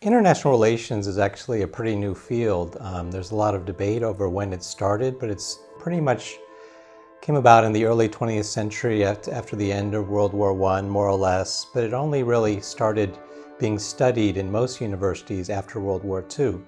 International relations is actually a pretty new field. Um, there's a lot of debate over when it started, but it's pretty much came about in the early 20th century after the end of World War I, more or less, but it only really started being studied in most universities after World War II.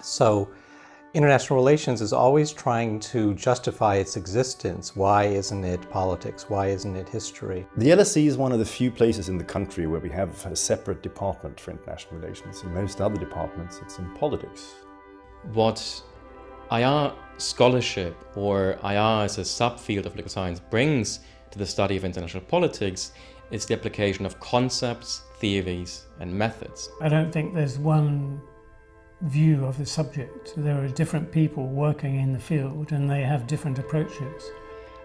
So international relations is always trying to justify its existence. Why isn't it politics? Why isn't it history? The LSE is one of the few places in the country where we have a separate department for international relations. In most other departments, it's in politics. What IR scholarship or IR as a subfield of political science brings to the study of international politics is the application of concepts, theories, and methods. I don't think there's one view of the subject. There are different people working in the field and they have different approaches.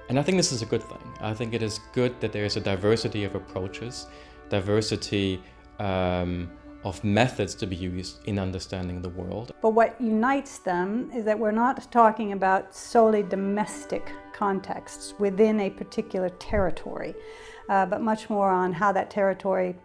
And I think this is a good thing. I think it is good that there is a diversity of approaches, diversity um, of methods to be used in understanding the world. But what unites them is that we're not talking about solely domestic contexts within a particular territory, uh, but much more on how that territory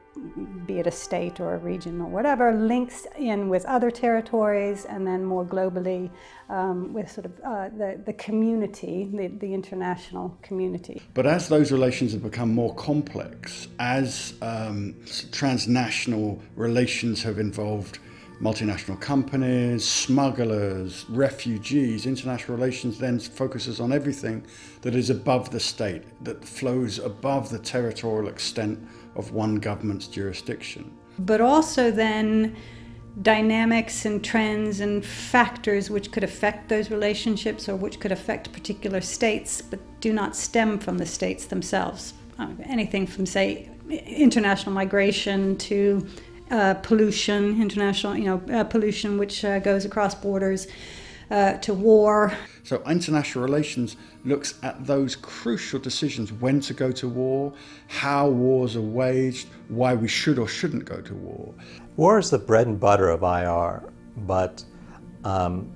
be it a state or a region or whatever, links in with other territories and then more globally um, with sort of uh, the, the community, the, the international community. But as those relations have become more complex, as um, transnational relations have involved multinational companies, smugglers, refugees. International relations then focuses on everything that is above the state, that flows above the territorial extent of one government's jurisdiction. But also then dynamics and trends and factors which could affect those relationships or which could affect particular states but do not stem from the states themselves. Uh, anything from, say, international migration to uh, pollution, international, you know, uh, pollution which uh, goes across borders, uh, to war. So international relations looks at those crucial decisions: when to go to war, how wars are waged, why we should or shouldn't go to war. War is the bread and butter of IR, but um,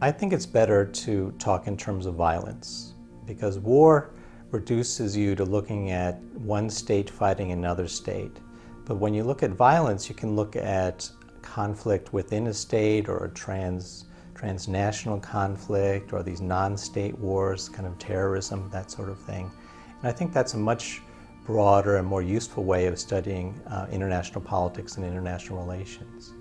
I think it's better to talk in terms of violence because war reduces you to looking at one state fighting another state but when you look at violence, you can look at conflict within a state or a trans transnational conflict or these non-state wars, kind of terrorism, that sort of thing. And I think that's a much broader and more useful way of studying uh, international politics and international relations.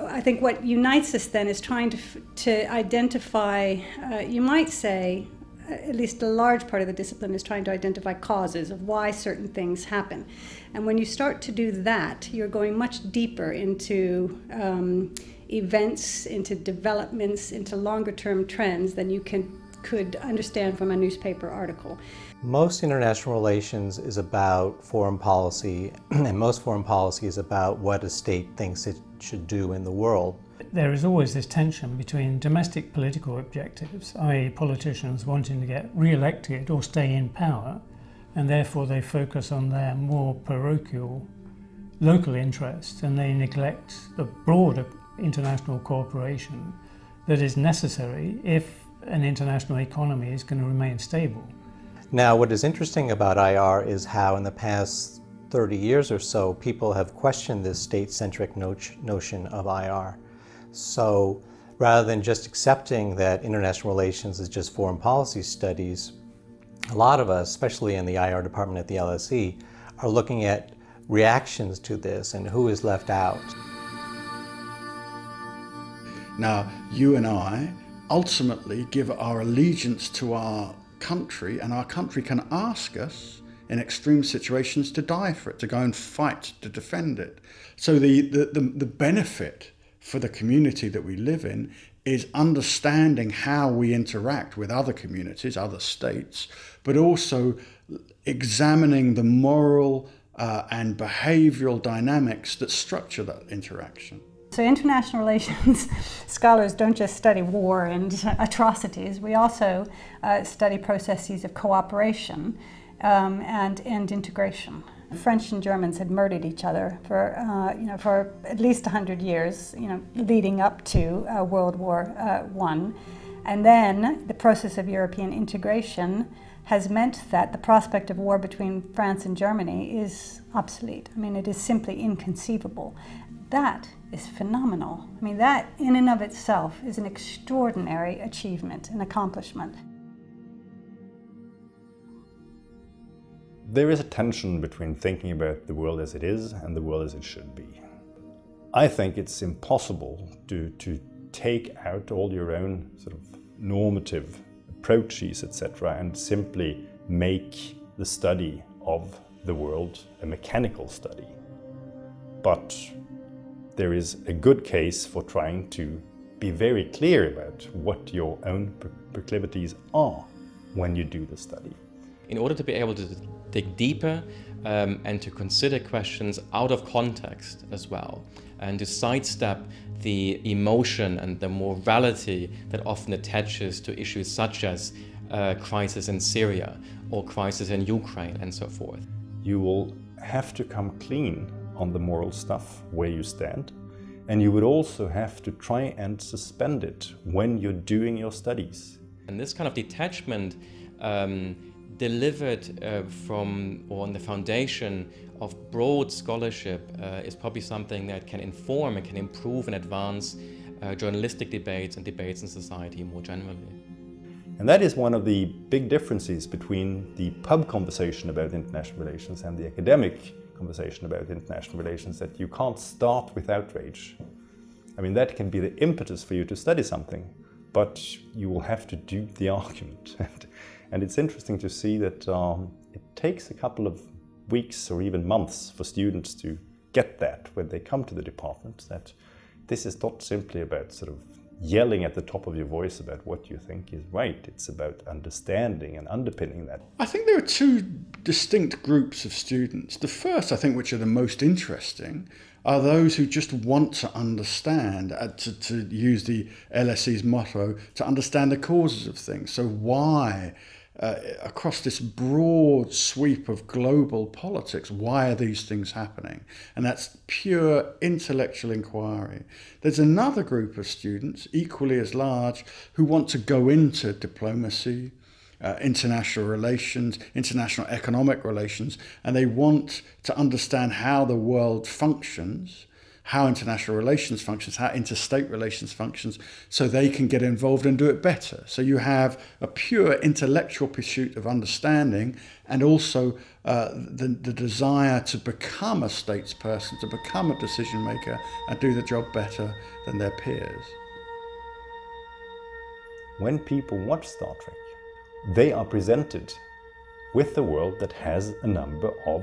I think what unites us then is trying to, to identify, uh, you might say, at least a large part of the discipline is trying to identify causes of why certain things happen. And when you start to do that, you're going much deeper into um, events, into developments, into longer term trends than you can could understand from a newspaper article. Most international relations is about foreign policy, and most foreign policy is about what a state thinks it should do in the world there is always this tension between domestic political objectives, i.e., politicians wanting to get re elected or stay in power, and therefore they focus on their more parochial local interests and they neglect the broader international cooperation that is necessary if an international economy is going to remain stable. Now, what is interesting about IR is how, in the past 30 years or so, people have questioned this state centric notion of IR. So rather than just accepting that international relations is just foreign policy studies, a lot of us, especially in the IR department at the LSE, are looking at reactions to this and who is left out. Now, you and I ultimately give our allegiance to our country, and our country can ask us in extreme situations to die for it, to go and fight to defend it. So, the, the, the, the benefit for the community that we live in is understanding how we interact with other communities, other states, but also examining the moral uh, and behavioral dynamics that structure that interaction. So, international relations scholars don't just study war and atrocities, we also uh, study processes of cooperation um, and, and integration. French and Germans had murdered each other for, uh, you know, for at least 100 years, you know, leading up to uh, World War uh, I. And then the process of European integration has meant that the prospect of war between France and Germany is obsolete. I mean, it is simply inconceivable. That is phenomenal. I mean, that in and of itself is an extraordinary achievement and accomplishment. There is a tension between thinking about the world as it is and the world as it should be. I think it's impossible to, to take out all your own sort of normative approaches, etc., and simply make the study of the world a mechanical study. But there is a good case for trying to be very clear about what your own proclivities are when you do the study. In order to be able to dig deeper um, and to consider questions out of context as well, and to sidestep the emotion and the morality that often attaches to issues such as uh, crisis in Syria or crisis in Ukraine and so forth. You will have to come clean on the moral stuff where you stand, and you would also have to try and suspend it when you're doing your studies. And this kind of detachment um, delivered uh, from or on the foundation of broad scholarship uh, is probably something that can inform and can improve and advance uh, journalistic debates and debates in society more generally. And that is one of the big differences between the pub conversation about international relations and the academic conversation about international relations that you can't start with outrage. I mean, that can be the impetus for you to study something, but you will have to do the argument. and it's interesting to see that um, it takes a couple of weeks or even months for students to get that when they come to the department, that this is not simply about sort of yelling at the top of your voice about what you think is right. It's about understanding and underpinning that. I think there are two distinct groups of students. The first, I think, which are the most interesting, are those who just want to understand, uh, to, to use the LSE's motto, to understand the causes of things. So, why? Uh, across this broad sweep of global politics, why are these things happening? And that's pure intellectual inquiry. There's another group of students, equally as large, who want to go into diplomacy, uh, international relations, international economic relations, and they want to understand how the world functions how international relations functions, how interstate relations functions, so they can get involved and do it better. So you have a pure intellectual pursuit of understanding and also uh, the, the desire to become a statesperson, to become a decision maker and do the job better than their peers. When people watch Star Trek, they are presented with a world that has a number of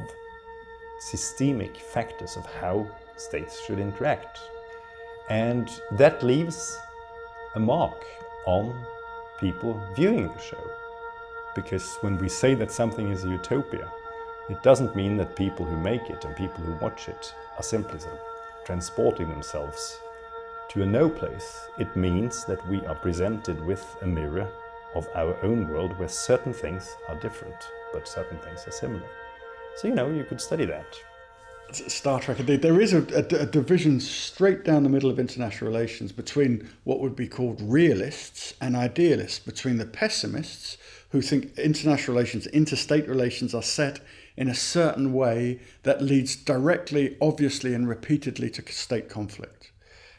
systemic factors of how states should interact. And that leaves a mark on people viewing the show. Because when we say that something is a utopia, it doesn't mean that people who make it and people who watch it are simply transporting themselves to a no place. It means that we are presented with a mirror of our own world where certain things are different, but certain things are similar. So, you know, you could study that. Star Trek. indeed, There is a, a, a, division straight down the middle of international relations between what would be called realists and idealists, between the pessimists who think international relations, interstate relations are set in a certain way that leads directly, obviously, and repeatedly to state conflict.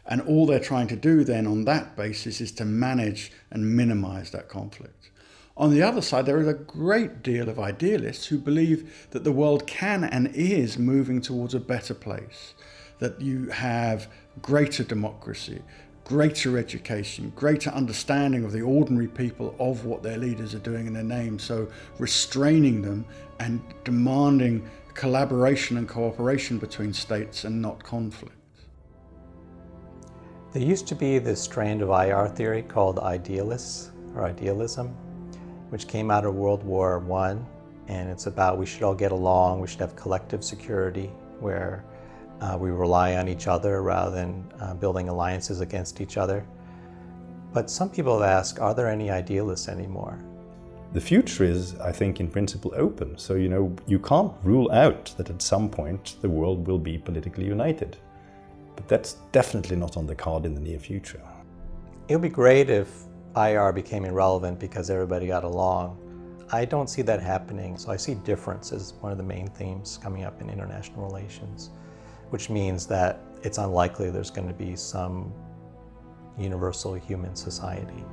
And all they're trying to do then on that basis is to manage and minimize that conflict. On the other side, there is a great deal of idealists who believe that the world can and is moving towards a better place, that you have greater democracy, greater education, greater understanding of the ordinary people of what their leaders are doing in their name. So, restraining them and demanding collaboration and cooperation between states and not conflict. There used to be this strand of IR theory called idealists or idealism, which came out of World War I, and it's about we should all get along, we should have collective security where uh, we rely on each other rather than uh, building alliances against each other. But some people ask, are there any idealists anymore? The future is, I think, in principle open. So, you know, you can't rule out that at some point the world will be politically united. But that's definitely not on the card in the near future. It would be great if IR became irrelevant because everybody got along. I don't see that happening. So I see difference as one of the main themes coming up in international relations, which means that it's unlikely there's going to be some universal human society.